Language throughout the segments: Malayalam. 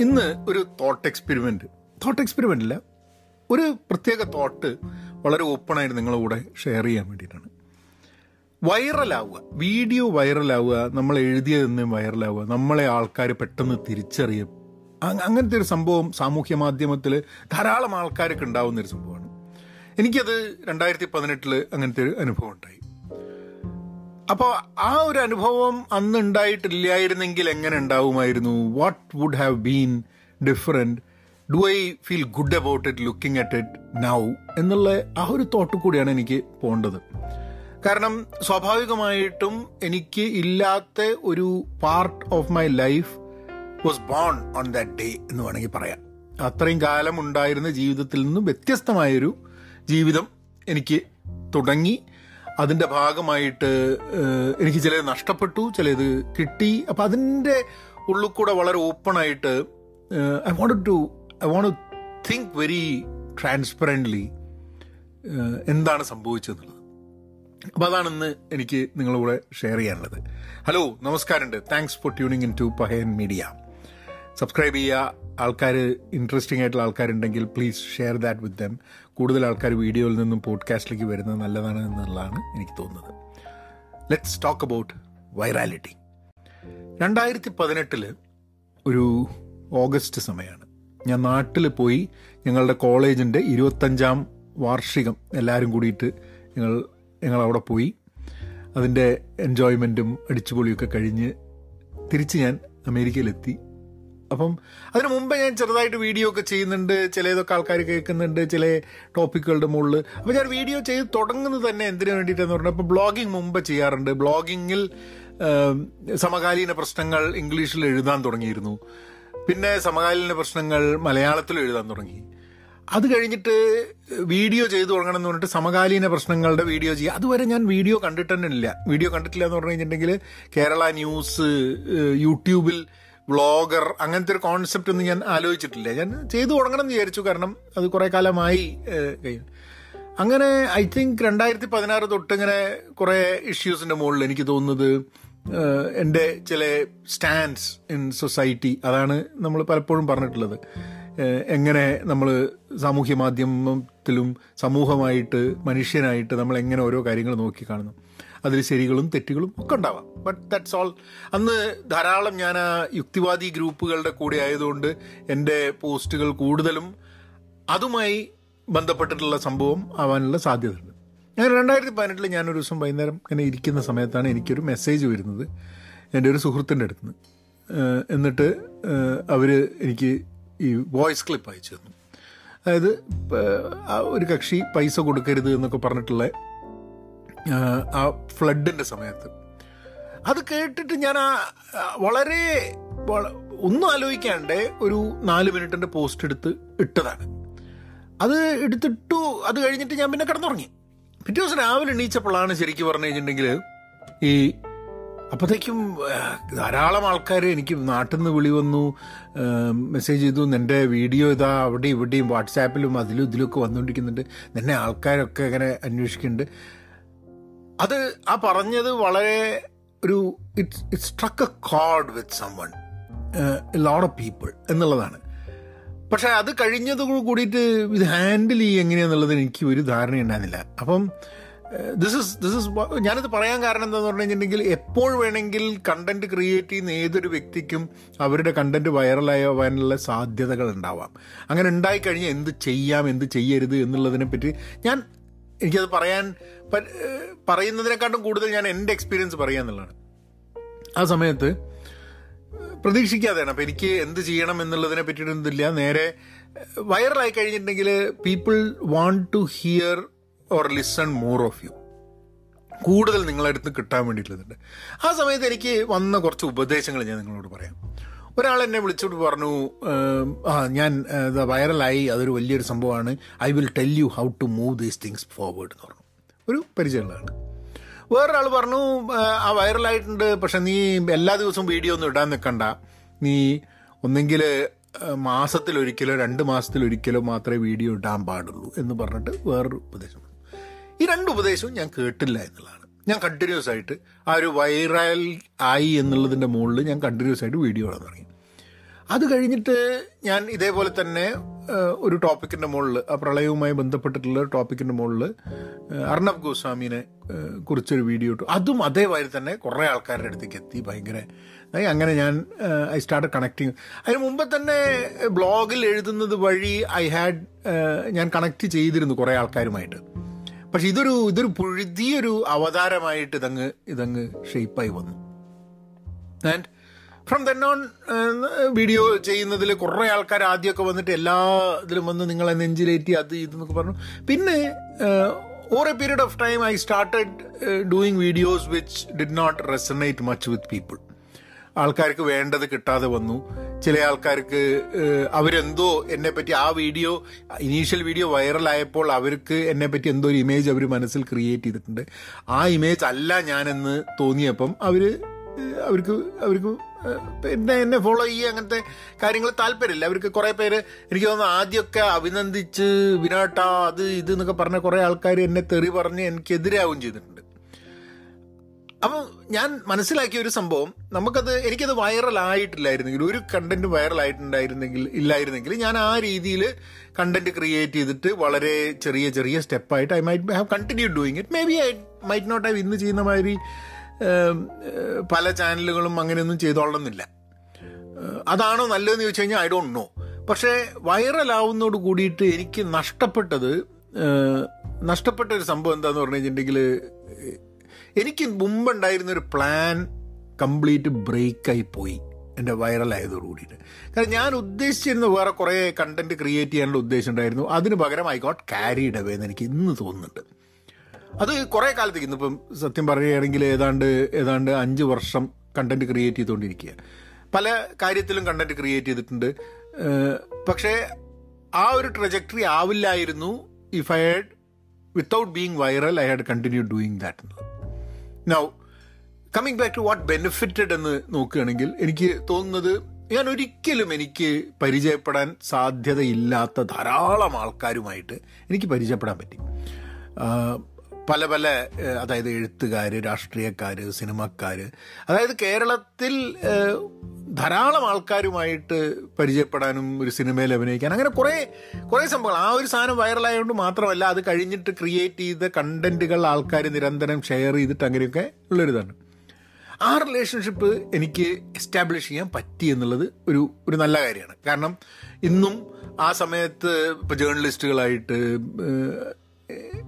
ഇന്ന് ഒരു തോട്ട് എക്സ്പെരിമെന്റ് തോട്ട് എക്സ്പെരിമെന്റ് അല്ല ഒരു പ്രത്യേക തോട്ട് വളരെ ഓപ്പണായിട്ട് നിങ്ങളുടെ കൂടെ ഷെയർ ചെയ്യാൻ വേണ്ടിയിട്ടാണ്. വൈറലാവുക വീഡിയോ വൈറലാവുക നമ്മൾ എഴുതിയതെന്നും വൈറലാവുക നമ്മളെ ആൾക്കാർ പെട്ടെന്ന് തിരിച്ചറിയും. അങ്ങനത്തെ ഒരു സംഭവം സാമൂഹ്യ മാധ്യമത്തിൽ ധാരാളം ആൾക്കാരൊക്കെ ഉണ്ടാവുന്ന ഒരു സംഭവമാണ്. എനിക്കത് രണ്ടായിരത്തി പതിനെട്ടിൽ അങ്ങനത്തെ ഒരു അനുഭവം ഉണ്ടായി. അപ്പോൾ ആ ഒരു അനുഭവം അന്ന് ഉണ്ടായിട്ടില്ലായിരുന്നെങ്കിൽ എങ്ങനെ ഉണ്ടാവുമായിരുന്നു? What would have been different do I feel good about it looking at it now എന്നുള്ള ആ ഒരു തോട്ട് കൂടിയാണ് എനിക്ക് പോകേണ്ടത് കാരണം സ്വാഭാവികമായിട്ടും എനിക്ക് ഇല്ലാത്ത ഒരു part of my life was born on that day എന്ന് വേണമെങ്കിൽ പറയാം. അത്രയും കാലം ഉണ്ടായിരുന്ന ജീവിതത്തിൽ നിന്നും വ്യത്യസ്തമായൊരു ജീവിതം എനിക്ക് തുടങ്ങി. അതിന്റെ ഭാഗമായിട്ട് എനിക്ക് ചിലത് നഷ്ടപ്പെട്ടു ചിലത് കിട്ടി. അപ്പം അതിന്റെ ഉള്ളിൽ കൂടെ വളരെ ഓപ്പണായിട്ട് I want to I want to think very transparently എന്താണ് സംഭവിച്ചതെന്നുള്ളത് അപ്പോൾ അതാണ് ഇന്ന് എനിക്ക് നിങ്ങളുടെ ഷെയർ ചെയ്യാനുള്ളത്. ഹലോ നമസ്കാരമുണ്ട്. Thanks for tuning in to Pahayan media subscribe ചെയ്യുക ആൾക്കാർ ഇൻട്രസ്റ്റിംഗ് ആയിട്ടുള്ള ആൾക്കാരുണ്ടെങ്കിൽ please share that with them കൂടുതൽ ആൾക്കാർ വീഡിയോയിൽ നിന്നും പോഡ്കാസ്റ്റിലേക്ക് വരുന്നത് നല്ലതാണ് എന്നുള്ളതാണ് എനിക്ക് തോന്നുന്നത്. ലെറ്റ്സ് ടോക്ക് അബൌട്ട് വൈറാലിറ്റി രണ്ടായിരത്തി പതിനെട്ടിൽ ഒരു ഓഗസ്റ്റ് സമയമാണ് ഞാൻ നാട്ടിൽ പോയി ഞങ്ങളുടെ കോളേജിന്റെ ഇരുപത്തഞ്ചാം വാർഷികം എല്ലാവരും കൂടിയിട്ട് ഞങ്ങൾ അവിടെ പോയി. അതിന്റെ എൻജോയ്മെന്റും അടിച്ചുപൊളിയൊക്കെ കഴിഞ്ഞ് തിരിച്ച് ഞാൻ അമേരിക്കയിലെത്തി. അപ്പം അതിന് മുമ്പ് ഞാൻ ചെറുതായിട്ട് വീഡിയോ ഒക്കെ ചെയ്യുന്നുണ്ട് ചിലതൊക്കെ ആൾക്കാർ കേൾക്കുന്നുണ്ട് ചില ടോപ്പിക്കുകളുടെ മുകളിൽ അപ്പോൾ ഞാൻ വീഡിയോ ചെയ്ത് തുടങ്ങുന്നത് തന്നെ എന്തിനു വേണ്ടിയിട്ടെന്ന് പറഞ്ഞാൽ ഇപ്പോൾ ബ്ലോഗിങ് മുമ്പ് ചെയ്യാറുണ്ട്. ബ്ലോഗിങ്ങിൽ സമകാലീന പ്രശ്നങ്ങൾ ഇംഗ്ലീഷിൽ എഴുതാൻ തുടങ്ങിയിരുന്നു. പിന്നെ സമകാലീന പ്രശ്നങ്ങൾ മലയാളത്തിൽ എഴുതാൻ തുടങ്ങി. അത് കഴിഞ്ഞിട്ട് വീഡിയോ ചെയ്തു തുടങ്ങണം എന്ന് പറഞ്ഞിട്ട് സമകാലീന പ്രശ്നങ്ങളുടെ വീഡിയോ ചെയ്യുക അതുവരെ ഞാൻ വീഡിയോ കണ്ടിട്ട് തന്നെ ഇല്ല. വീഡിയോ കണ്ടിട്ടില്ല എന്ന് പറഞ്ഞു കഴിഞ്ഞിട്ടുണ്ടെങ്കിൽ കേരള ന്യൂസ് യൂട്യൂബിൽ വ്ളോഗർ അങ്ങനത്തെ ഒരു കോൺസെപ്റ്റ് ഒന്നും ഞാൻ ആലോചിച്ചിട്ടില്ല. ഞാൻ ചെയ്തു തുടങ്ങണം എന്ന് വിചാരിച്ചു കാരണം അത് കുറേ കാലമായി കഴിഞ്ഞു. അങ്ങനെ ഐ തിങ്ക് രണ്ടായിരത്തി പതിനാറ് തൊട്ട് ഇങ്ങനെ കുറേ ഇഷ്യൂസിന്റെ മുകളിൽ എനിക്ക് തോന്നുന്നത് എന്റെ ചില സ്റ്റാൻഡ്സ് ഇൻ സൊസൈറ്റി അതാണ് നമ്മൾ പലപ്പോഴും പറഞ്ഞിട്ടുള്ളത്. എങ്ങനെ നമ്മൾ സാമൂഹ്യ മാധ്യമത്തിലും സമൂഹമായിട്ട് മനുഷ്യനായിട്ട് നമ്മൾ എങ്ങനെ ഓരോ കാര്യങ്ങൾ നോക്കി കാണുന്നു. അതിൽ ശരികളും തെറ്റുകളും ഒക്കെ ഉണ്ടാവാം. ബട്ട് ദാറ്റ്സ് ഓൾ അന്ന് ധാരാളം ഞാൻ ആ യുക്തിവാദി ഗ്രൂപ്പുകളുടെ കൂടെ ആയതുകൊണ്ട് എന്റെ പോസ്റ്റുകൾ കൂടുതലും അതുമായി ബന്ധപ്പെട്ടിട്ടുള്ള സംഭവം ആവാനുള്ള സാധ്യതയുണ്ട്. ഞാൻ രണ്ടായിരത്തി പതിനെട്ടിൽ ഞാനൊരു ദിവസം വൈകുന്നേരം ഇങ്ങനെ ഇരിക്കുന്ന സമയത്താണ് എനിക്കൊരു മെസ്സേജ് വരുന്നത്. എന്റെ ഒരു സുഹൃത്തിന്റെ അടുത്ത് നിന്ന്. എന്നിട്ട് അവർ എനിക്ക് ഈ വോയിസ് ക്ലിപ്പ് അയച്ചു തന്നു. അതായത് ഒരു കക്ഷി പൈസ കൊടുക്കരുത് എന്നൊക്കെ പറഞ്ഞിട്ടുള്ള ആ ഫ്ലഡിന്റെ സമയത്ത്. അത് കേട്ടിട്ട് ഞാൻ ആ വളരെ ഒന്നും ആലോചിക്കാണ്ട് ഒരു നാല് മിനിറ്റിന്റെ പോസ്റ്റ് എടുത്ത് ഇട്ടതാണ്. അത് എടുത്തിട്ടു അത് കഴിഞ്ഞിട്ട് ഞാൻ പിന്നെ കിടന്നുറങ്ങി. പിറ്റേ ദിവസം രാവിലെ എണീച്ചപ്പോഴാണ് ശരിക്കും പറഞ്ഞു കഴിഞ്ഞിട്ടുണ്ടെങ്കിൽ ഈ അപ്പോഴത്തേക്കും ധാരാളം ആൾക്കാർ എനിക്ക് നാട്ടിൽ നിന്ന് വിളി വന്നു മെസ്സേജ് ചെയ്തു എന്റെ വീഡിയോ ഇതാ അവിടെ ഇവിടെയും വാട്സാപ്പിലും അതിലും ഇതിലൊക്കെ വന്നുകൊണ്ടിരിക്കുന്നുണ്ട് നിന്നെ ആൾക്കാരൊക്കെ ഇങ്ങനെ അന്വേഷിക്കുന്നുണ്ട്. അത് ആ പറഞ്ഞത് വളരെ ഒരു it's it struck a code with someone load of people എന്നുള്ളതാണ്. പക്ഷെ അത് കഴിഞ്ഞത് കൂടിയിട്ട് ഇത് ഹാൻഡിൽ ചെയ്യുക എങ്ങനെയാന്നുള്ളത് എനിക്ക് ഒരു ധാരണ ഉണ്ടായിരുന്നില്ല. അപ്പം ദിസ് ഇസ് ദിസ് ഇസ് ഞാനിത് പറയാൻ കാരണം എന്താന്ന് പറഞ്ഞു കഴിഞ്ഞിട്ടുണ്ടെങ്കിൽ എപ്പോൾ വേണമെങ്കിൽ കണ്ടന്റ് ക്രിയേറ്റ് ചെയ്യുന്ന ഏതൊരു വ്യക്തിക്കും അവരുടെ കണ്ടന്റ് വൈറലായവാനുള്ള സാധ്യതകൾ ഉണ്ടാവാം. അങ്ങനെ ഉണ്ടായിക്കഴിഞ്ഞാൽ എന്ത് ചെയ്യാം എന്ത് ചെയ്യരുത് എന്നുള്ളതിനെ പറ്റി ഞാൻ എനിക്കത് പറയാൻ പറയുന്നതിനെക്കാട്ടും കൂടുതൽ ഞാൻ എന്റെ എക്സ്പീരിയൻസ് പറയാന്നുള്ളതാണ് ആ സമയത്ത് പ്രതീക്ഷിക്കാതെയാണ്. അപ്പം എനിക്ക് എന്ത് ചെയ്യണം എന്നുള്ളതിനെ പറ്റിയിട്ടൊന്നുമില്ല നേരെ വൈറലായി കഴിഞ്ഞിട്ടുണ്ടെങ്കിൽ people want to hear or listen more of you കൂടുതൽ നിങ്ങളുടെ അടുത്ത് കിട്ടാൻ വേണ്ടിയിട്ടുള്ളതുണ്ട്. ആ സമയത്ത് എനിക്ക് വന്ന കുറച്ച് ഉപദേശങ്ങൾ ഞാൻ നിങ്ങളോട് പറയാം. ഒരാൾ എന്നെ വിളിച്ചോട്ട് പറഞ്ഞു "ഏം, ആ ഞാൻ വൈറലായി അതൊരു വലിയൊരു സംഭവമാണ്. I will tell you how to move these things forward എന്ന് പറഞ്ഞു. ഒരു പരിചയമുള്ളതാണ് വേറൊരാൾ പറഞ്ഞു "ആ, വൈറലായിട്ടുണ്ട് പക്ഷെ നീ എല്ലാ ദിവസവും വീഡിയോ ഒന്നും ഇടാൻ നിൽക്കണ്ട നീ ഒന്നെങ്കിൽ മാസത്തിലൊരിക്കലോ രണ്ട് മാസത്തിലൊരിക്കലോ മാത്രമേ വീഡിയോ ഇടാൻ പാടുള്ളൂ എന്ന് പറഞ്ഞിട്ട് വേറൊരു ഉപദേശം. ഈ രണ്ട് ഉപദേശവും ഞാൻ കേട്ടില്ല എന്നുള്ളതാണ്. ഞാൻ കണ്ടിന്യൂസ് ആയിട്ട് ആ ഒരു വൈറൽ ആയി എന്നുള്ളതിന്റെ മുകളിൽ ഞാൻ കണ്ടിന്യൂസ് ആയിട്ട് വീഡിയോ ഇടാൻ തുടങ്ങി. അത് കഴിഞ്ഞിട്ട് ഞാൻ ഇതേപോലെ തന്നെ ഒരു ടോപ്പിക്കിന്റെ മുകളിൽ ആ പ്രളയവുമായി ബന്ധപ്പെട്ടിട്ടുള്ള ടോപ്പിക്കിന്റെ മുകളിൽ അർണബ് ഗോസ്വാമിനെ കുറിച്ചൊരു വീഡിയോ ഇട്ടു. അതും അതേമാതിരി തന്നെ കുറേ ആൾക്കാരുടെ അടുത്തേക്ക് എത്തി. ഭയങ്കര അങ്ങനെ ഞാൻ ഐ സ്റ്റാർട്ട് കണക്റ്റിങ്. അതിന് മുമ്പ് തന്നെ ബ്ലോഗിൽ എഴുതുന്നത് വഴി ഐ ഹാഡ് ഞാൻ കണക്ട് ചെയ്തിരുന്നു കുറേ ആൾക്കാരുമായിട്ട്. പക്ഷെ ഇതൊരു ഇതൊരു പുഴുതിയൊരു അവതാരമായിട്ട് ഇതങ്ങ് ഇതങ്ങ് ഷേപ്പായി വന്നു. And from then on video ചെയ്യുന്നതിൽ കുറേ ആൾക്കാർ ആദ്യമൊക്കെ വന്നിട്ട് എല്ലാ ഇതിലും വന്ന് നിങ്ങളെ നെഞ്ചിലേറ്റി അത് ഇതെന്നൊക്കെ പറഞ്ഞു. പിന്നെ over a period of time I started doing videos which did not resonate much with people ആൾക്കാർക്ക് വേണ്ടത് കിട്ടാതെ വന്നു. ചില ആൾക്കാർക്ക് അവരെന്തോ എന്നെ പറ്റി ആ വീഡിയോ ഇനീഷ്യൽ വീഡിയോ വൈറലായപ്പോൾ അവർക്ക് എന്നെ പറ്റി എന്തോ ഒരു ഇമേജ് അവർ മനസ്സിൽ ക്രിയേറ്റ് ചെയ്തിട്ടുണ്ട്. ആ ഇമേജ് അല്ല ഞാനെന്ന് തോന്നിയപ്പം അവർ അവർക്ക് അവർക്ക് പിന്നെ എന്നെ ഫോളോ ചെയ്യുക അങ്ങനത്തെ കാര്യങ്ങൾ താല്പര്യമില്ല. അവർക്ക് കുറേ പേര് എനിക്ക് തോന്നുന്നു ആദ്യമൊക്കെ അഭിനന്ദിച്ച് വിനാട്ടാ അത് ഇത് എന്നൊക്കെ പറഞ്ഞ കുറേ ആൾക്കാർ എന്നെ തെറി പറഞ്ഞ് എനിക്കെതിരാവും ചെയ്തിട്ടുണ്ട്. അപ്പം ഞാൻ മനസ്സിലാക്കിയ ഒരു സംഭവം നമുക്കത് എനിക്കത് വൈറൽ ആയിട്ടില്ലായിരുന്നെങ്കിൽ ഒരു കണ്ടന്റ് വൈറൽ ആയിട്ടുണ്ടായിരുന്നെങ്കിൽ ഇല്ലായിരുന്നെങ്കിൽ ഞാൻ ആ രീതിയിൽ കണ്ടന്റ് ക്രിയേറ്റ് ചെയ്തിട്ട് വളരെ ചെറിയ ചെറിയ സ്റ്റെപ്പായിട്ട് I might have continue doing it maybe I might not have ഇന്ന് ചെയ്യുന്ന മാതിരി പല ചാനലുകളും അങ്ങനെയൊന്നും ചെയ്തോളണമെന്നില്ല. ഏഹ്, അതാണോ നല്ലതെന്ന് ചോദിച്ചു കഴിഞ്ഞാൽ ഐ ഡോണ്ട് നോ. പക്ഷേ വൈറലാവുന്നതോട് കൂടിയിട്ട് എനിക്ക് നഷ്ടപ്പെട്ടത് നഷ്ടപ്പെട്ട ഒരു സംഭവം എന്താന്ന് പറഞ്ഞു കഴിഞ്ഞിട്ടുണ്ടെങ്കിൽ എനിക്ക് മുമ്പുണ്ടായിരുന്ന ഒരു പ്ലാൻ കംപ്ലീറ്റ് ബ്രേക്കായി പോയി എന്റെ വൈറലായതോട് കൂടിയിട്ട്. കാരണം ഞാൻ ഉദ്ദേശിച്ചിരുന്ന വേറെ കുറേ കണ്ടന്റ് ക്രിയേറ്റ് ചെയ്യാനുള്ള ഉദ്ദേശം ഉണ്ടായിരുന്നു. അതിന് പകരം ഐ ഗോട്ട് ക്യാരിഡ് അവേ എന്ന് എനിക്ക് ഇന്ന് തോന്നുന്നുണ്ട്. അത് കുറേ കാലത്തേക്ക് ഇന്നിപ്പം സത്യം പറയുകയാണെങ്കിൽ ഏതാണ്ട് ഏതാണ്ട് അഞ്ച് വർഷം കണ്ടന്റ് ക്രിയേറ്റ് ചെയ്തുകൊണ്ടിരിക്കുക. പല കാര്യത്തിലും കണ്ടന്റ് ക്രിയേറ്റ് ചെയ്തിട്ടുണ്ട്. പക്ഷേ ആ ഒരു trajectory ആവില്ലായിരുന്നു if I had without being viral I had continue doing that now coming back to what benefited എന്ന് നോക്കുകയാണെങ്കിൽ എനിക്ക് തോന്നുന്നത് ഞാൻ ഒരിക്കലും എനിക്ക് പരിചയപ്പെടാൻ സാധ്യതയില്ലാത്ത ധാരാളം ആൾക്കാരുമായിട്ട് എനിക്ക് പരിചയപ്പെടാൻ പറ്റി. പല പല അതായത് എഴുത്തുകാർ രാഷ്ട്രീയക്കാർ സിനിമക്കാർ അതായത് കേരളത്തിൽ ധാരാളം ആൾക്കാരുമായിട്ട് പരിചയപ്പെടാനും ഒരു സിനിമയിൽ അഭിനയിക്കാൻ അങ്ങനെ കുറേ കുറേ സംഭവങ്ങൾ. ആ ഒരു സാധനം വൈറലായതുകൊണ്ട് മാത്രമല്ല അത് കഴിഞ്ഞിട്ട് ക്രിയേറ്റ് ചെയ്ത കണ്ടന്റുകൾ ആൾക്കാർ നിരന്തരം ഷെയർ ചെയ്തിട്ട് അങ്ങനെയൊക്കെ ഉള്ളൊരിതാണ് ആ റിലേഷൻഷിപ്പ് എനിക്ക് എസ്റ്റാബ്ലിഷ് ചെയ്യാൻ പറ്റി എന്നുള്ളത് ഒരു ഒരു നല്ല കാര്യമാണ്. കാരണം ഇന്നും ആ സമയത്ത് ഇപ്പോൾ ജേർണലിസ്റ്റുകളായിട്ട്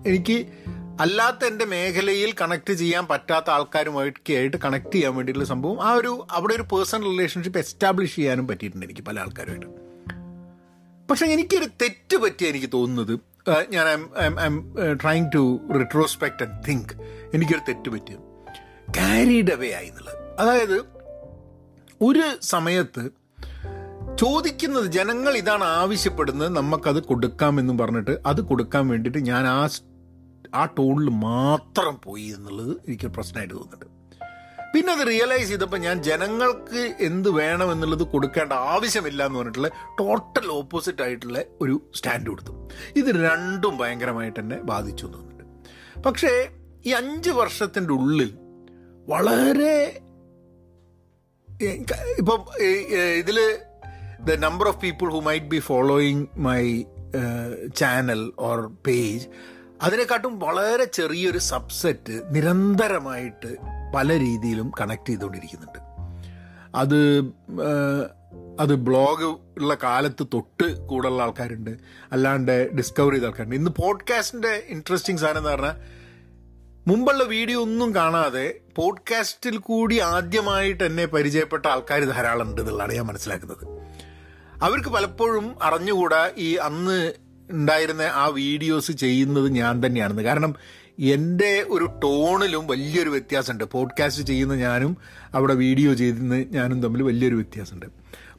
എനിക്ക് അല്ലാത്ത എന്റെ മേഖലയിൽ കണക്ട് ചെയ്യാൻ പറ്റാത്ത ആൾക്കാരുമായിട്ട് ആയിട്ട് കണക്ട് ചെയ്യാൻ വേണ്ടിയിട്ടുള്ള സംഭവം ആ ഒരു അവിടെ ഒരു പേഴ്സണൽ റിലേഷൻഷിപ്പ് എസ്റ്റാബ്ലിഷ് ചെയ്യാനും പറ്റിയിട്ടുണ്ട് എനിക്ക് പല ആൾക്കാരുമായിട്ട്. പക്ഷെ എനിക്കൊരു തെറ്റ് പറ്റിയ എനിക്ക് തോന്നുന്നത്. ഞാൻ I am trying to retrospect and think എനിക്കൊരു തെറ്റ് പറ്റിയത് ക്യാരീഡ് അവേ ആയി എന്നുള്ളത്. അതായത് ഒരു സമയത്ത് ചോദിക്കുന്നത് ജനങ്ങൾ ഇതാണ് ആവശ്യപ്പെടുന്നത് നമുക്കത് കൊടുക്കാമെന്നും പറഞ്ഞിട്ട് അത് കൊടുക്കാൻ വേണ്ടിയിട്ട് ഞാൻ ആ ആ ടോണിൽ മാത്രം പോയി എന്നുള്ളത് എനിക്ക് പ്രശ്നമായിട്ട് തോന്നുന്നുണ്ട്. പിന്നെ അത് റിയലൈസ് ചെയ്തപ്പോൾ ഞാൻ ജനങ്ങൾക്ക് എന്ത് വേണം എന്നുള്ളത് കൊടുക്കേണ്ട ആവശ്യമില്ല എന്ന് പറഞ്ഞിട്ടുള്ള ടോട്ടൽ ഓപ്പോസിറ്റ് ആയിട്ടുള്ള ഒരു സ്റ്റാൻഡ് കൊടുത്തു. ഇത് രണ്ടും ഭയങ്കരമായിട്ട് എന്നെ ബാധിച്ചു തോന്നുന്നുണ്ട്. പക്ഷേ ഈ അഞ്ച് വർഷത്തിന്റെ ഉള്ളിൽ വളരെ ഇപ്പം ഇതിൽ the number of people who might be following my channel or page അതിനെക്കാട്ടും വളരെ ചെറിയൊരു സബ്സെറ്റ് നിരന്തരമായിട്ട് പല രീതിയിലും കണക്ട് ചെയ്തുകൊണ്ടിരിക്കുന്നുണ്ട്. അത് അത് ബ്ലോഗ് ഉള്ള കാലത്ത് തൊട്ട് കൂടുതലുള്ള ആൾക്കാരുണ്ട്. അല്ലാണ്ട് ഡിസ്കവർ ചെയ്ത ആൾക്കാരുണ്ട്. ഇന്ന് പോഡ്കാസ്റ്റിന്റെ ഇൻട്രസ്റ്റിംഗ് സാധനം എന്ന് പറഞ്ഞാൽ മുമ്പുള്ള വീഡിയോ ഒന്നും കാണാതെ പോഡ്കാസ്റ്റിൽ കൂടി ആദ്യമായിട്ട് എന്നെ പരിചയപ്പെട്ട ആൾക്കാർ ധാരാളം ഉണ്ട് എന്നുള്ളതാണ് ഞാൻ മനസ്സിലാക്കുന്നത്. അവർക്ക് പലപ്പോഴും അറിഞ്ഞുകൂടാ ഈ അന്ന് ഉണ്ടായിരുന്ന ആ വീഡിയോസ് ചെയ്യുന്നത് ഞാൻ തന്നെയാണെന്ന്. കാരണം എന്റെ ഒരു ടോണിലും വലിയൊരു വ്യത്യാസമുണ്ട്. പോഡ്കാസ്റ്റ് ചെയ്യുന്ന ഞാനും അവിടെ വീഡിയോ ചെയ്യുന്ന ഞാനും തമ്മിൽ വലിയൊരു വ്യത്യാസമുണ്ട്.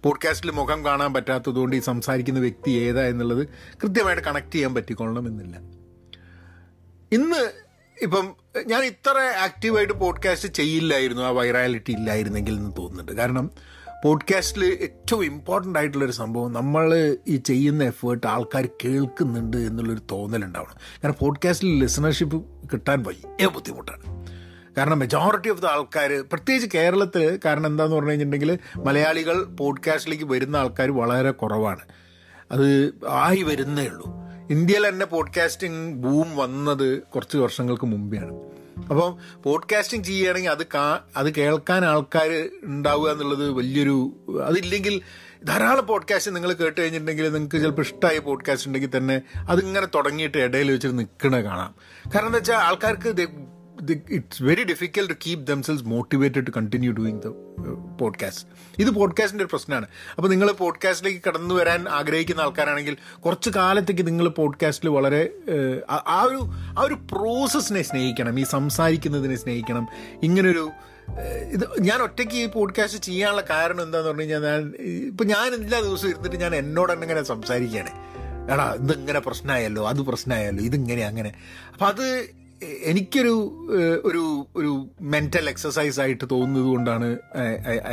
പോഡ്കാസ്റ്റിൽ മുഖം കാണാൻ പറ്റാത്തതുകൊണ്ട് ഈ സംസാരിക്കുന്ന വ്യക്തി ഏതാ എന്നുള്ളത് കൃത്യമായിട്ട് കണക്ട് ചെയ്യാൻ പറ്റിക്കൊള്ളണമെന്നില്ല. ഇന്ന് ഇപ്പം ഞാൻ ഇത്ര ആക്റ്റീവായിട്ട് പോഡ്കാസ്റ്റ് ചെയ്യില്ലായിരുന്നു ആ വൈറാലിറ്റി ഇല്ലായിരുന്നെങ്കിൽ എന്ന് തോന്നുന്നുണ്ട്. കാരണം പോഡ്കാസ്റ്റിൽ ഏറ്റവും ഇമ്പോർട്ടന്റ് ആയിട്ടുള്ളൊരു സംഭവം നമ്മൾ ഈ ചെയ്യുന്ന എഫേർട്ട് ആൾക്കാർ കേൾക്കുന്നുണ്ട് എന്നുള്ളൊരു തോന്നലുണ്ടാവണം. കാരണം പോഡ്കാസ്റ്റിൽ ലിസണർഷിപ്പ് കിട്ടാൻ വലിയ ബുദ്ധിമുട്ടാണ്. കാരണം മെജോറിറ്റി ഓഫ് ദ ആൾക്കാർ പ്രത്യേകിച്ച് കേരളത്തിൽ കാരണം എന്താന്ന് പറഞ്ഞു കഴിഞ്ഞിട്ടുണ്ടെങ്കിൽ മലയാളികൾ പോഡ്കാസ്റ്റിലേക്ക് വരുന്ന ആൾക്കാർ വളരെ കുറവാണ്. അത് ആയി വരുന്നേ ഉള്ളൂ. ഇന്ത്യയിൽ തന്നെ പോഡ്കാസ്റ്റിംഗ് ബൂം വന്നത് കുറച്ച് വർഷങ്ങൾക്ക് മുമ്പെയാണ്. അപ്പം പോഡ്കാസ്റ്റിംഗ് ചെയ്യുകയാണെങ്കിൽ അത് കാ അത് കേൾക്കാൻ ആൾക്കാർ ഉണ്ടാവുക എന്നുള്ളത് വലിയൊരു അതില്ലെങ്കിൽ ധാരാളം പോഡ്കാസ്റ്റ് നിങ്ങൾ കേട്ട് കഴിഞ്ഞിട്ടുണ്ടെങ്കിൽ നിങ്ങൾക്ക് ചിലപ്പോൾ ഇഷ്ടമായ പോഡ്കാസ്റ്റ് ഉണ്ടെങ്കിൽ തന്നെ അതിങ്ങനെ തുടങ്ങിയിട്ട് ഇടയിൽ വെച്ചിട്ട് നിൽക്കണ കാണാം. കാരണം എന്താ വെച്ചാൽ ആൾക്കാർക്ക് it's very difficult to keep themselves motivated to continue doing the podcast ഇത് പോഡ്കാസ്റ്റിന്റെ ഒരു പ്രശ്നമാണ്. അപ്പോൾ നിങ്ങൾ പോഡ്കാസ്റ്റിലേക്ക് കടന്നു വരാൻ ആഗ്രഹിക്കുന്ന ആൾക്കാരാണെങ്കിൽ കുറച്ച് കാലത്തേക്ക് നിങ്ങൾ പോഡ്കാസ്റ്റിൽ വളരെ ആ- ഒരു ആ ഒരു പ്രോസസ്സിനെ സ്നേഹിക്കണം. ഈ സംസാരിക്കുന്നതിനെ സ്നേഹിക്കണം. ഇങ്ങനൊരു ഇത് ഞാൻ ഒറ്റയ്ക്ക് ഈ പോഡ്കാസ്റ്റ് ചെയ്യാനുള്ള കാരണം എന്താണെന്ന് പറഞ്ഞു കഴിഞ്ഞാൽ ഞാൻ ഇപ്പം ഞാൻ എല്ലാ ദിവസവും ഇരുന്നിട്ട് ഞാൻ എന്നോട് തന്നെ ഇങ്ങനെ സംസാരിക്കുകയാണ്. എടാ ഇതിങ്ങനെ പ്രശ്നമായല്ലോ? അത് പ്രശ്നമായല്ലോ? ഇതിങ്ങനെ അങ്ങനെ? അപ്പം അത് എനിക്കൊരു ഒരു ഒരു മെന്റൽ എക്സസൈസ് ആയിട്ട് തോന്നുന്നത് കൊണ്ടാണ്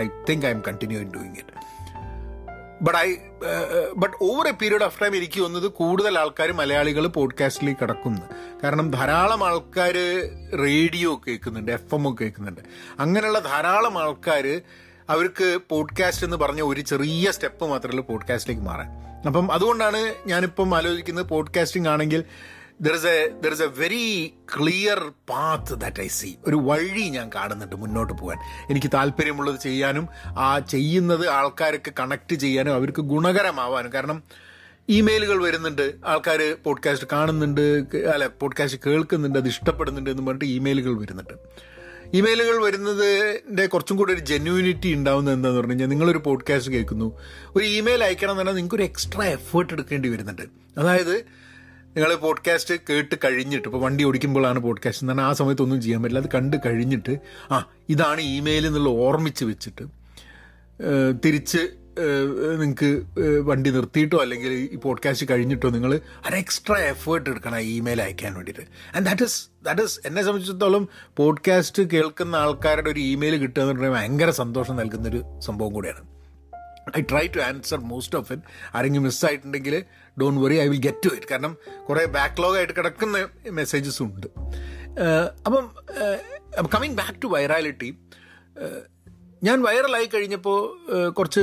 I think I am continue in doing it but I but over a period of time എനിക്ക് തോന്നുന്നത് കൂടുതൽ ആൾക്കാർ മലയാളികൾ പോഡ്കാസ്റ്റിലേക്ക് കിടക്കുന്നു. കാരണം ധാരാളം ആൾക്കാർ റേഡിയോ കേൾക്കുന്നുണ്ട് എഫ് എം കേൾക്കുന്നുണ്ട്. അങ്ങനെയുള്ള ധാരാളം ആൾക്കാർ അവർക്ക് പോഡ്കാസ്റ്റ് എന്ന് പറഞ്ഞ ഒരു ചെറിയ സ്റ്റെപ്പ് മാത്രമേ പോഡ്കാസ്റ്റിലേക്ക് മാറാൻ. അപ്പം അതുകൊണ്ടാണ് ഞാനിപ്പം ആലോചിക്കുന്നത് പോഡ്കാസ്റ്റിംഗ് ആണെങ്കിൽ there is a there is a very clear path that I see ഒരു വഴി ഞാൻ കാണുന്നുണ്ട് മുന്നോട്ട് പോകാൻ. എനിക്ക് താല്പര്യമുള്ളത് ചെയ്യാനും ആ ചെയ്യുന്നത് ആൾക്കാർക്ക് കണക്ട് ചെയ്യാനും അവർക്ക് ഗുണകരമാവാനും. കാരണം ഇമെയിലുകൾ വരുന്നുണ്ട്. ആൾക്കാർ പോഡ്കാസ്റ്റ് കാണുന്നുണ്ട് അല്ല പോഡ്കാസ്റ്റ് കേൾക്കുന്നുണ്ട് അത് ഇഷ്ടപ്പെടുന്നുണ്ട് എന്ന് പറഞ്ഞിട്ട് ഇമെയിലുകൾ വരുന്നുണ്ട്. ഇമെയിലുകൾ വരുന്നതിന്റെ കുറച്ചും കൂടി ഒരു ജെന്യൂനിറ്റി ഉണ്ടാവുന്നത് എന്താന്ന് പറഞ്ഞു കഴിഞ്ഞാൽ നിങ്ങളൊരു പോഡ്കാസ്റ്റ് കേൾക്കുന്നു. ഒരു ഇമെയിൽ അയക്കണം എന്ന് പറഞ്ഞാൽ നിങ്ങൾക്കൊരു എക്സ്ട്രാ എഫേർട്ട് എടുക്കേണ്ടി വരുന്നുണ്ട്. അതായത് നിങ്ങൾ പോഡ്കാസ്റ്റ് കേട്ട് കഴിഞ്ഞിട്ട് ഇപ്പോൾ വണ്ടി ഓടിക്കുമ്പോഴാണ് പോഡ്കാസ്റ്റ് എന്ന് പറഞ്ഞാൽ ആ സമയത്തൊന്നും ചെയ്യാൻ പറ്റില്ല. അത് കണ്ട് കഴിഞ്ഞിട്ട് ആ ഇതാണ് ഇമെയിൽ എന്നുള്ള ഓർമ്മിച്ച് വെച്ചിട്ട് തിരിച്ച് നിങ്ങൾക്ക് വണ്ടി നിർത്തിയിട്ടോ അല്ലെങ്കിൽ ഈ പോഡ്കാസ്റ്റ് കഴിഞ്ഞിട്ടോ നിങ്ങൾ ഒരു എക്സ്ട്രാ എഫേർട്ട് എടുക്കണം ഇമെയിൽ അയക്കാൻ വേണ്ടിയിട്ട്. And that is that is എന്നെ സംബന്ധിച്ചിടത്തോളം പോഡ്കാസ്റ്റ് കേൾക്കുന്ന ആൾക്കാരുടെ ഒരു ഇമെയിൽ കിട്ടുക എന്ന് പറഞ്ഞാൽ ഭയങ്കര സന്തോഷം നൽകുന്നൊരു സംഭവം കൂടിയാണ്. I try to answer most of it ആരെങ്കിലും മിസ്സായിട്ടുണ്ടെങ്കിൽ don't worry I will get to it കാരണം കുറേ ബാക്ക്ലോഗായിട്ട് കിടക്കുന്ന മെസ്സേജസ് ഉണ്ട്. അപ്പം കമ്മിങ് ബാക്ക് ടു വൈറാലിറ്റി ഞാൻ വൈറലായി കഴിഞ്ഞപ്പോൾ കുറച്ച്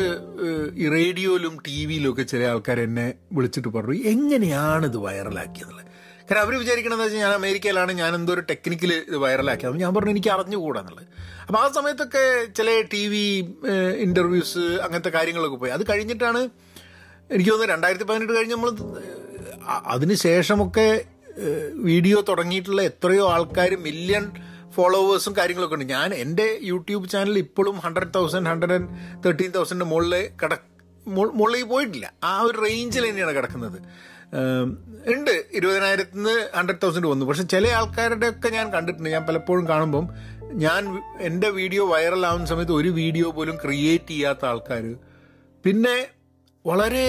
ഈ റേഡിയോയിലും ടി വിയിലും ഒക്കെ ചില ആൾക്കാർ എന്നെ വിളിച്ചിട്ട് പറഞ്ഞു എങ്ങനെയാണ് ഇത് വൈറലാക്കിയെന്നുള്ളത് കാരണം അവർ വിചാരിക്കണമെന്ന് വെച്ചാൽ ഞാൻ അമേരിക്കയിലാണ് ഞാൻ എന്തോ ഒരു ടെക്നിക്കൽ ഇത് വൈറലാക്കിയത് ഞാൻ പറഞ്ഞു എനിക്ക് അറിഞ്ഞുകൂടാന്നുള്ളത് അപ്പോൾ ആ സമയത്തൊക്കെ ചില ടി വി ഇന്റർവ്യൂസ് അങ്ങനത്തെ കാര്യങ്ങളൊക്കെ പോയി. അത് കഴിഞ്ഞിട്ടാണ് എനിക്ക് തോന്നുന്നു രണ്ടായിരത്തി പതിനെട്ട് കഴിഞ്ഞ് നമ്മൾ അതിന് ശേഷമൊക്കെ വീഡിയോ തുടങ്ങിയിട്ടുള്ള എത്രയോ ആൾക്കാർ മില്യൺ ഫോളോവേഴ്സും കാര്യങ്ങളൊക്കെ ഉണ്ട്. ഞാൻ എന്റെ യൂട്യൂബ് ചാനൽ ഇപ്പോഴും hundred thousand hundred and thirteen തൗസൻഡിന്റെ മുകളിൽ കിട മുകളിൽ പോയിട്ടില്ല. ആ ഒരു റേഞ്ചിൽ തന്നെയാണ് കിടക്കുന്നത്. ഉണ്ട്. ഇരുപതിനായിരത്തിൽ നിന്ന് ഹൺഡ്രഡ് തൗസൻഡ് വന്നു. പക്ഷെ ചില ആൾക്കാരുടെയൊക്കെ ഞാൻ കണ്ടിട്ടുണ്ട്. ഞാൻ പലപ്പോഴും കാണുമ്പം ഞാൻ എന്റെ വീഡിയോ വൈറലാവുന്ന സമയത്ത് ഒരു വീഡിയോ പോലും ക്രിയേറ്റ് ചെയ്യാത്ത ആൾക്കാർ പിന്നെ വളരെ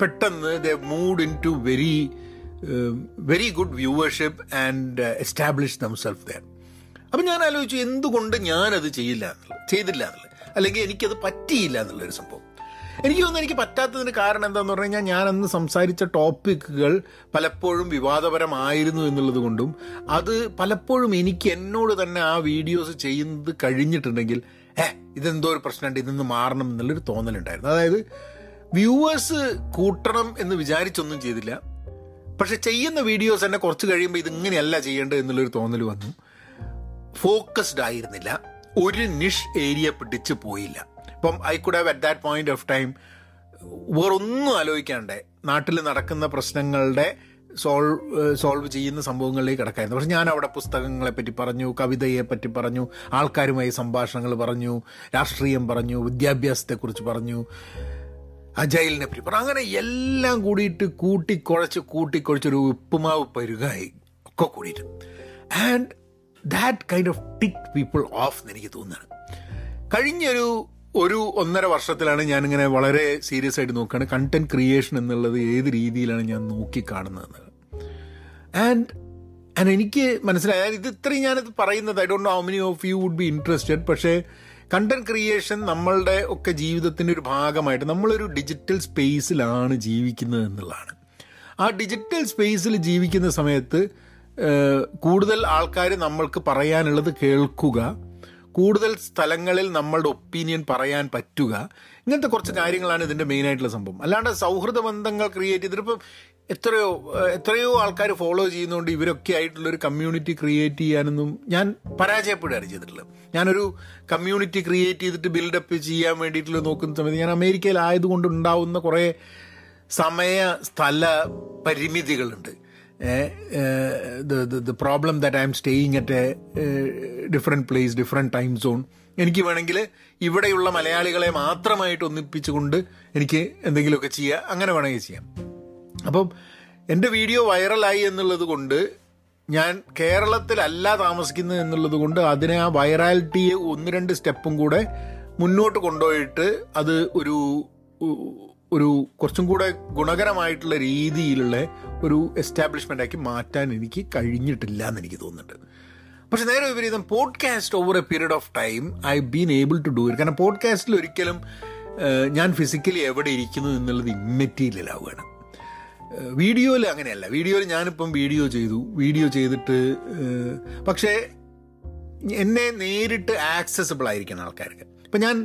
പെട്ടെന്ന് the mood in to very very good viewership and establish them. Self there അപ്പം ഞാൻ ആലോചിച്ചു എന്തുകൊണ്ട് ഞാനത് ചെയ്യില്ല എന്നുള്ളത് ചെയ്തില്ല എന്നുള്ളത്. അല്ലെങ്കിൽ എനിക്കത് പറ്റിയില്ല എന്നുള്ളൊരു സംഭവം. എനിക്ക് തോന്നുന്നു എനിക്ക് പറ്റാത്തതിന് കാരണം എന്താണെന്ന് പറഞ്ഞു കഴിഞ്ഞാൽ ഞാൻ അന്ന് സംസാരിച്ച ടോപ്പിക്കുകൾ പലപ്പോഴും വിവാദപരമായിരുന്നു എന്നുള്ളത് കൊണ്ടും അത് പലപ്പോഴും എനിക്ക് എന്നോട് തന്നെ ആ വീഡിയോസ് ചെയ്യുന്നത് കഴിഞ്ഞിട്ടുണ്ടെങ്കിൽ ഏ ഇതെന്തോ ഒരു പ്രശ്നമുണ്ട് ഇതൊന്ന് മാറണം എന്നുള്ളൊരു തോന്നലുണ്ടായിരുന്നു. അതായത് വ്യൂവേഴ്സ് കൂട്ടണം എന്ന് വിചാരിച്ചൊന്നും ചെയ്തില്ല. പക്ഷെ ചെയ്യുന്ന വീഡിയോസ് തന്നെ കുറച്ച് കഴിയുമ്പോൾ ഇതിങ്ങനെയല്ല ചെയ്യേണ്ടത് എന്നുള്ളൊരു തോന്നൽ വന്നു. ഫോക്കസ്ഡ് ആയിരുന്നില്ല. ഒരു നിഷ് ഏരിയ പിടിച്ച് പോയില്ല. ഇപ്പം I could have at that point of time വേറൊന്നും ആലോചിക്കാണ്ട് നാട്ടിൽ നടക്കുന്ന പ്രശ്നങ്ങളുടെ സോൾവ് സോൾവ് ചെയ്യുന്ന സംഭവങ്ങളിലേക്ക് കിടക്കായിരുന്നു. പക്ഷെ ഞാൻ അവിടെ പുസ്തകങ്ങളെ പറ്റി പറഞ്ഞു കവിതയെ പറ്റി പറഞ്ഞു ആൾക്കാരുമായി സംഭാഷണങ്ങൾ പറഞ്ഞു രാഷ്ട്രീയം പറഞ്ഞു വിദ്യാഭ്യാസത്തെക്കുറിച്ച് പറഞ്ഞു. അജൈലിനെ പറ്റി അങ്ങനെ എല്ലാം കൂടിയിട്ട് കൂട്ടിക്കുഴച്ച് കൂട്ടിക്കുഴച്ചൊരു ഉപ്പുമാവ് പരുകായി. ഒക്കെ കൂടിയിട്ട്. And that kind of tick people of എന്ന് എനിക്ക് തോന്നുന്നത്. കഴിഞ്ഞൊരു ഒരു ഒന്നര വർഷത്തിലാണ് ഞാനിങ്ങനെ വളരെ സീരിയസ് ആയിട്ട് നോക്കുകയാണ്. കണ്ടന്റ് ക്രിയേഷൻ എന്നുള്ളത് ഏത് രീതിയിലാണ് ഞാൻ നോക്കിക്കാണുന്നത് ആൻഡ് ആൻഡ് എനിക്ക് മനസ്സിലായ. ഇത് ഇത്രയും ഞാനിത് പറയുന്നത് I don't know how many of you would be interested പക്ഷേ കണ്ടന്റ് ക്രിയേഷൻ നമ്മളുടെ ഒക്കെ ജീവിതത്തിന്റെ ഒരു ഭാഗമായിട്ട് നമ്മളൊരു ഡിജിറ്റൽ സ്പേസിലാണ് ജീവിക്കുന്നത് എന്നുള്ളതാണ്. ആ ഡിജിറ്റൽ സ്പേസിൽ ജീവിക്കുന്ന സമയത്ത് കൂടുതൽ ആൾക്കാർ നമ്മൾക്ക് പറയാനുള്ളത് കേൾക്കുക കൂടുതൽ സ്ഥലങ്ങളിൽ നമ്മളുടെ ഒപ്പീനിയൻ പറയാൻ പറ്റുക ഇങ്ങനത്തെ കുറച്ച് കാര്യങ്ങളാണ് ഇതിന്റെ മെയിനായിട്ടുള്ള സംഭവം. അല്ലാണ്ട് സൗഹൃദ ബന്ധങ്ങൾ ക്രിയേറ്റ് ചെയ്തിട്ടിപ്പം എത്രയോ എത്രയോ ആൾക്കാർ ഫോളോ ചെയ്യുന്നതുകൊണ്ട് ഇവരൊക്കെ ആയിട്ടുള്ളൊരു കമ്മ്യൂണിറ്റി ക്രിയേറ്റ് ചെയ്യാനൊന്നും ഞാൻ പരാജയപ്പെടുകയാണ് ചെയ്തിട്ടുള്ളത്. ഞാനൊരു കമ്മ്യൂണിറ്റി ക്രിയേറ്റ് ചെയ്തിട്ട് ബിൽഡപ്പ് ചെയ്യാൻ വേണ്ടിയിട്ടുള്ള നോക്കുന്ന സമയത്ത് ഞാൻ അമേരിക്കയിലായതുകൊണ്ട് ഉണ്ടാവുന്ന കുറേ സമയ സ്ഥല പരിമിതികളുണ്ട്. The problem that I'm staying at a different place different time zone എനിക്ക് വേണമെങ്കിൽ ഇവിടെയുള്ള മലയാളികളെ മാത്രമായിട്ട് ഒന്നിപ്പിച്ചുകൊണ്ട് എനിക്ക് എന്തെങ്കിലുമൊക്കെ ചെയ്യുക അങ്ങനെ വേണമെങ്കിൽ ചെയ്യാം. അപ്പം എന്റെ വീഡിയോ വൈറലായി എന്നുള്ളത് കൊണ്ട് ഞാൻ കേരളത്തിലല്ല താമസിക്കുന്നത് എന്നുള്ളത് കൊണ്ട് അതിനെ ആ വൈറാലിറ്റിയെ ഒന്ന് രണ്ട് സ്റ്റെപ്പും കൂടെ മുന്നോട്ട് കൊണ്ടുപോയിട്ട് അത് ഒരു ഒരു കുറച്ചും കൂടെ ഗുണകരമായിട്ടുള്ള രീതിയിലുള്ള ഒരു എസ്റ്റാബ്ലിഷ്മെന്റ് ആക്കി മാറ്റാൻ എനിക്ക് കഴിഞ്ഞിട്ടില്ല എന്ന് എനിക്ക് തോന്നുന്നുണ്ട്. പക്ഷെ നേരെ വിപരീതം podcast over a period of time I been able to do it കാരണം പോഡ്കാസ്റ്റിൽ ഒരിക്കലും ഞാൻ ഫിസിക്കലി എവിടെ ഇരിക്കുന്നു എന്നുള്ളത് ഇമ്മറ്റീരിയലാവുകയാണ് വീഡിയോയിൽ അങ്ങനെയല്ല. വീഡിയോയിൽ ഞാനിപ്പം വീഡിയോ ചെയ്തു. വീഡിയോ ചെയ്തിട്ട് പക്ഷേ എന്നെ നേരിട്ട് ആക്സസിബിൾ ആയിരിക്കണം ആൾക്കാർക്ക്. ഇപ്പം ഞാൻ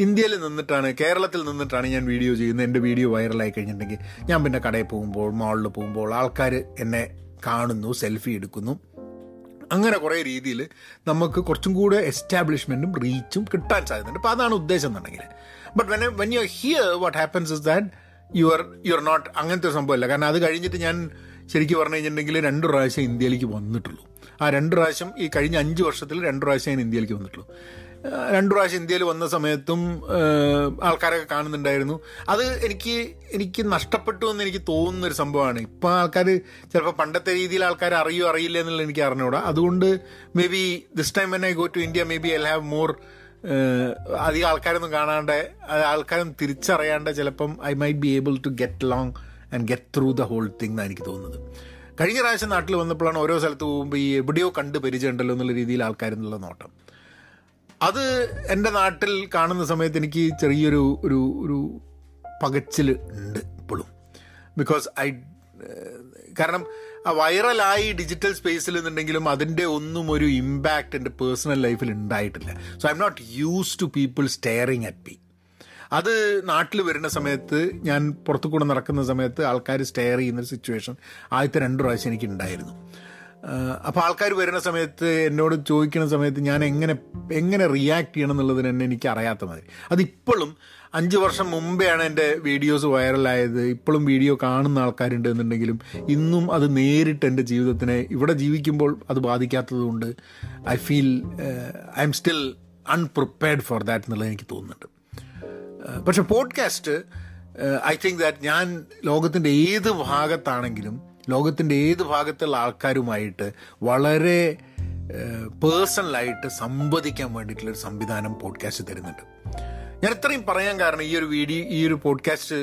ഇന്ത്യയിൽ നിന്നിട്ടാണ് കേരളത്തിൽ നിന്നിട്ടാണ് ഞാൻ വീഡിയോ ചെയ്യുന്നത്. എന്റെ വീഡിയോ വൈറലായി കഴിഞ്ഞിട്ടുണ്ടെങ്കിൽ ഞാൻ പിന്നെ കടയിൽ പോകുമ്പോൾ മാളിൽ പോകുമ്പോൾ ആൾക്കാർ എന്നെ കാണുന്നു സെൽഫി എടുക്കുന്നു. അങ്ങനെ കുറേ രീതിയിൽ നമുക്ക് കുറച്ചും കൂടെ എസ്റ്റാബ്ലിഷ്മെന്റും റീച്ചും കിട്ടാൻ സാധ്യതയുണ്ട്. അപ്പോൾ അതാണ് ഉദ്ദേശം എന്നുണ്ടെങ്കിൽ. But when when you hear what happens is that you are you are not അങ്ങനത്തെ ഒരു സംഭവമല്ല. കാരണം അത് കഴിഞ്ഞിട്ട് ഞാൻ ശരിക്കും പറഞ്ഞു കഴിഞ്ഞിട്ടുണ്ടെങ്കിൽ രണ്ട് പ്രാവശ്യം ഇന്ത്യയിലേക്ക് വന്നിട്ടുള്ളൂ. ആ രണ്ട് പ്രാവശ്യം ഈ കഴിഞ്ഞ അഞ്ച് വർഷത്തിൽ രണ്ട് പ്രാവശ്യം ഞാൻ ഇന്ത്യയിലേക്ക് വന്നിട്ടുള്ളൂ. രണ്ട് പ്രാവശ്യം ഇന്ത്യയിൽ വന്ന സമയത്തും ആൾക്കാരൊക്കെ കാണുന്നുണ്ടായിരുന്നു. അത് എനിക്ക് എനിക്ക് നഷ്ടപ്പെട്ടു എന്ന് എനിക്ക് തോന്നുന്ന ഒരു സംഭവമാണ്. ഇപ്പം ആൾക്കാർ ചിലപ്പോൾ പണ്ടത്തെ രീതിയിൽ ആൾക്കാർ അറിയോ അറിയില്ല എന്നുള്ള എനിക്ക് അറിഞ്ഞൂടാ. അതുകൊണ്ട് maybe this time when I go to India maybe I have more അധികം ആൾക്കാരൊന്നും കാണാണ്ട് ആൾക്കാരൊന്നും തിരിച്ചറിയാണ്ട് ചിലപ്പം I might be able to get long and get through the whole thing എന്നാണ് എനിക്ക് തോന്നുന്നത്. കഴിഞ്ഞ പ്രാവശ്യം നാട്ടിൽ വന്നപ്പോഴാണ് ഓരോ സ്ഥലത്ത് പോകുമ്പോൾ ഈ എവിടെയോ കണ്ട് പരിചയമുണ്ടല്ലോ എന്നുള്ള രീതിയിൽ ആൾക്കാരെന്നുള്ള നോട്ടം. അത് എന്റെ നാട്ടിൽ കാണുന്ന സമയത്ത് എനിക്ക് ചെറിയൊരു ഒരു ഒരു പകച്ചിൽ ഉണ്ട് ഇപ്പോഴും. ബിക്കോസ് ഐ കാരണം വൈറലായി ഡിജിറ്റൽ സ്പേസിൽ നിന്നുണ്ടെങ്കിലും അതിന്റെ ഒന്നും ഒരു ഇമ്പാക്റ്റ് എന്റെ പേഴ്സണൽ ലൈഫിൽ ഉണ്ടായിട്ടില്ല. So I'm not use to people staring at me അത് നാട്ടിൽ വരുന്ന സമയത്ത് ഞാൻ പുറത്തു കൂടെ നടക്കുന്ന സമയത്ത് ആൾക്കാർ സ്റ്റെയർ ചെയ്യുന്ന സിറ്റുവേഷൻ ആദ്യത്തെ രണ്ട് പ്രാവശ്യം എനിക്ക് ഉണ്ടായിരുന്നു. അപ്പോൾ ആൾക്കാർ വരുന്ന സമയത്ത് എന്നോട് ചോദിക്കുന്ന സമയത്ത് ഞാൻ എങ്ങനെ എങ്ങനെ റിയാക്ട് ചെയ്യണം എന്നുള്ളതിന് തന്നെ എനിക്ക് അറിയാത്ത മാതിരി. അതിപ്പോഴും അഞ്ച് വർഷം മുമ്പെയാണ് എന്റെ വീഡിയോസ് വൈറലായത് ഇപ്പോഴും വീഡിയോ കാണുന്ന ആൾക്കാരുണ്ട് എന്നുണ്ടെങ്കിലും ഇന്നും അത് നേരിട്ട് എന്റെ ജീവിതത്തിനെ ഇവിടെ ജീവിക്കുമ്പോൾ അത് ബാധിക്കാത്തതുകൊണ്ട് I feel I'm still unprepared for that എന്നുള്ളത് എനിക്ക് തോന്നുന്നുണ്ട്. പക്ഷെ പോഡ്കാസ്റ്റ് ഐ തിങ്ക് ദാറ്റ് ഞാൻ ലോകത്തിന്റെ ഏത് ഭാഗത്താണെങ്കിലും ലോകത്തിന്റെ ഏത് ഭാഗത്തുള്ള ആൾക്കാരുമായിട്ട് വളരെ പേഴ്സണലായിട്ട് സംവദിക്കാൻ വേണ്ടിയിട്ടുള്ളൊരു സംവിധാനം പോഡ്കാസ്റ്റ് തരുന്നുണ്ട്. ഞാൻ ഇത്രയും പറയാൻ കാരണം ഈ ഒരു വീഡിയോ ഈ ഒരു പോഡ്കാസ്റ്റ്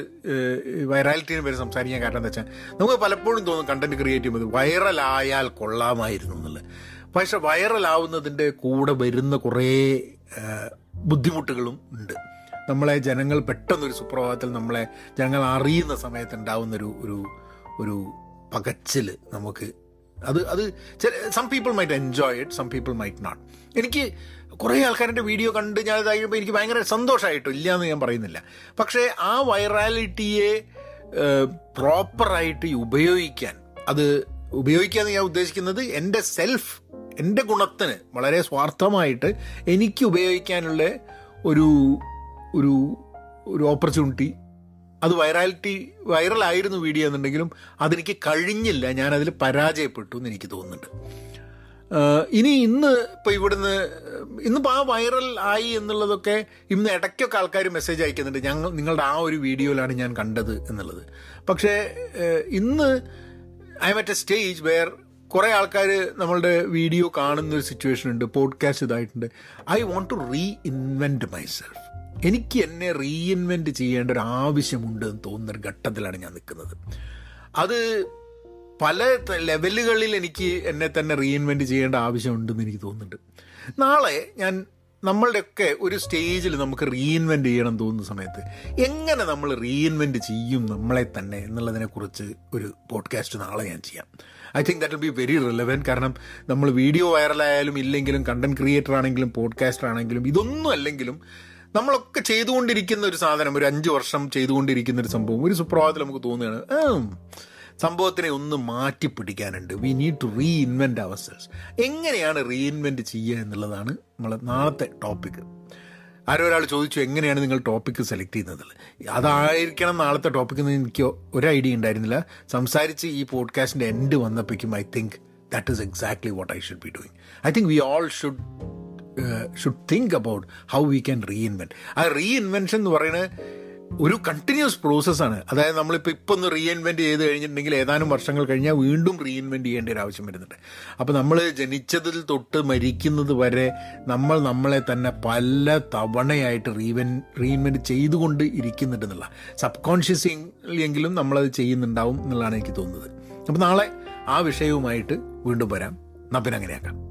വൈറാലിറ്റിനെ പേര് സംസാരിക്കാൻ കാരണം എന്താ വെച്ചാൽ നമുക്ക് പലപ്പോഴും തോന്നും കണ്ടന്റ് ക്രിയേറ്റ് ചെയ്യുമ്പോൾ വൈറലായാൽ കൊള്ളാമായിരുന്നു എന്നുള്ളത്. പക്ഷെ വൈറലാവുന്നതിന്റെ കൂടെ വരുന്ന കുറേ ബുദ്ധിമുട്ടുകളും ഉണ്ട്. നമ്മളെ ജനങ്ങൾ പെട്ടെന്നൊരു സുപ്രഭാതത്തിൽ നമ്മളെ ജനങ്ങൾ അറിയുന്ന സമയത്ത് ഉണ്ടാവുന്നൊരു ഒരു ഒരു പകച്ചിൽ നമുക്ക്. അത് അത് ചില some people might enjoy it some people might not എനിക്ക് കുറേ ആൾക്കാരുടെ വീഡിയോ കണ്ട് ഞാൻ ഇതായപ്പോൾ എനിക്ക് ഭയങ്കര സന്തോഷമായിട്ടോ ഇല്ല എന്ന് ഞാൻ പറയുന്നില്ല. പക്ഷേ ആ വൈറാലിറ്റിയെ പ്രോപ്പറായിട്ട് ഉപയോഗിക്കാൻ അത് ഉപയോഗിക്കാന്ന് ഞാൻ ഉദ്ദേശിക്കുന്നത് എന്റെ സെൽഫ് എന്റെ ഗുണത്തിന് വളരെ സ്വാർത്ഥമായിട്ട് എനിക്ക് ഉപയോഗിക്കാനുള്ള ഒരു ഒരു ഒരു ഓപ്പർച്യൂണിറ്റി അത് വൈറാലിറ്റി വൈറലായിരുന്നു വീഡിയോ എന്നുണ്ടെങ്കിലും അതെനിക്ക് കഴിഞ്ഞില്ല. ഞാനതിൽ പരാജയപ്പെട്ടു എന്ന് എനിക്ക് തോന്നുന്നുണ്ട്. ഇനി ഇന്ന് ഇപ്പോൾ ഇവിടുന്ന് ഇന്നിപ്പോൾ ആ വൈറൽ ആയി എന്നുള്ളതൊക്കെ ഇന്ന് ഇടയ്ക്കൊക്കെ ആൾക്കാർ മെസ്സേജ് അയക്കുന്നുണ്ട്. ഞങ്ങൾ നിങ്ങളുടെ ആ ഒരു വീഡിയോയിലാണ് ഞാൻ കണ്ടത് എന്നുള്ളത്. പക്ഷേ ഇന്ന് I'm at a stage where കുറേ ആൾക്കാർ നമ്മളുടെ വീഡിയോ കാണുന്ന ഒരു സിറ്റുവേഷൻ ഉണ്ട് പോഡ്കാസ്റ്റ് ഇതായിട്ടുണ്ട്. I want to reinvent myself എനിക്ക് എന്നെ റീഇൻവെന്റ് ചെയ്യേണ്ട ഒരു ആവശ്യമുണ്ട് എന്ന് തോന്നുന്നൊരു ഘട്ടത്തിലാണ് ഞാൻ നിൽക്കുന്നത്. അത് പല ലെവലുകളിൽ എനിക്ക് എന്നെ തന്നെ റീഇൻവെന്റ് ചെയ്യേണ്ട ആവശ്യമുണ്ടെന്ന് എനിക്ക് തോന്നുന്നുണ്ട്. നാളെ ഞാൻ നമ്മളുടെയൊക്കെ ഒരു സ്റ്റേജിൽ നമുക്ക് റീഇൻവെന്റ് ചെയ്യണം എന്ന് തോന്നുന്ന സമയത്ത് എങ്ങനെ നമ്മൾ റീഇൻവെന്റ് ചെയ്യും നമ്മളെ തന്നെ എന്നുള്ളതിനെക്കുറിച്ച് ഒരു പോഡ്കാസ്റ്റ് നാളെ ഞാൻ ചെയ്യാം. I think that will be very relevant കാരണം നമ്മൾ വീഡിയോ വൈറലായാലും ഇല്ലെങ്കിലും കണ്ടന്റ് ക്രിയേറ്റർ ആണെങ്കിലും പോഡ്കാസ്റ്റർ ആണെങ്കിലും ഇതൊന്നും അല്ലെങ്കിലും നമ്മളൊക്കെ ചെയ്തുകൊണ്ടിരിക്കുന്ന ഒരു സാധനം ഒരു അഞ്ച് വർഷം ചെയ്തുകൊണ്ടിരിക്കുന്ന ഒരു സംഭവം ഒരു സുപ്രഭാതത്തിൽ നമുക്ക് തോന്നുകയാണ് സംഭവത്തിനെ ഒന്ന് മാറ്റി പിടിക്കാനുണ്ട്. We need to reinvent അവർ എങ്ങനെയാണ് റീ ഇൻവെന്റ് ചെയ്യുക എന്നുള്ളതാണ് നമ്മളെ നാളത്തെ ടോപ്പിക്ക് ആരോ ഒരാൾ ചോദിച്ചു എങ്ങനെയാണ് നിങ്ങൾ ടോപ്പിക്ക് സെലക്ട് ചെയ്യുന്നത്? അതായിരിക്കണം നാളത്തെ ടോപ്പിക്ക് എന്ന് എനിക്ക് ഒരു ഐഡിയ ഉണ്ടായിരുന്നില്ല. സംസാരിച്ച് ഈ പോഡ്കാസ്റ്റിന്റെ എൻഡ് വന്നപ്പോഴേക്കും I think that is exactly what I should be doing I think we all should should think about how we can reinvent ആ റീഇൻവെൻഷൻ എന്ന് പറയുന്നത് ഒരു കണ്ടിന്യൂസ് പ്രോസസ്സാണ് അതായത് നമ്മളിപ്പോൾ ഇപ്പോൾ ഒന്ന് റീഇൻവെന്റ് ചെയ്ത് കഴിഞ്ഞിട്ടുണ്ടെങ്കിൽ ഏതാനും വർഷങ്ങൾ കഴിഞ്ഞാൽ വീണ്ടും റീഇൻവെന്റ് ചെയ്യേണ്ട ഒരു ആവശ്യം വരുന്നുണ്ട്. അപ്പോൾ നമ്മൾ ജനിച്ചതിൽ തൊട്ട് മരിക്കുന്നത് വരെ നമ്മൾ നമ്മളെ തന്നെ പല തവണയായിട്ട് റീവെൻ റീഇൻവെന്റ് ചെയ്തുകൊണ്ട് ഇരിക്കുന്നുണ്ട് എന്നുള്ള. സബ് കോൺഷ്യസ് എങ്കിലും നമ്മളത് ചെയ്യുന്നുണ്ടാവും എന്നുള്ളതാണ് എനിക്ക് തോന്നുന്നത്. അപ്പോൾ നാളെ ആ വിഷയവുമായിട്ട് വീണ്ടും വരാം. നപ്പിനങ്ങനെയാക്കാം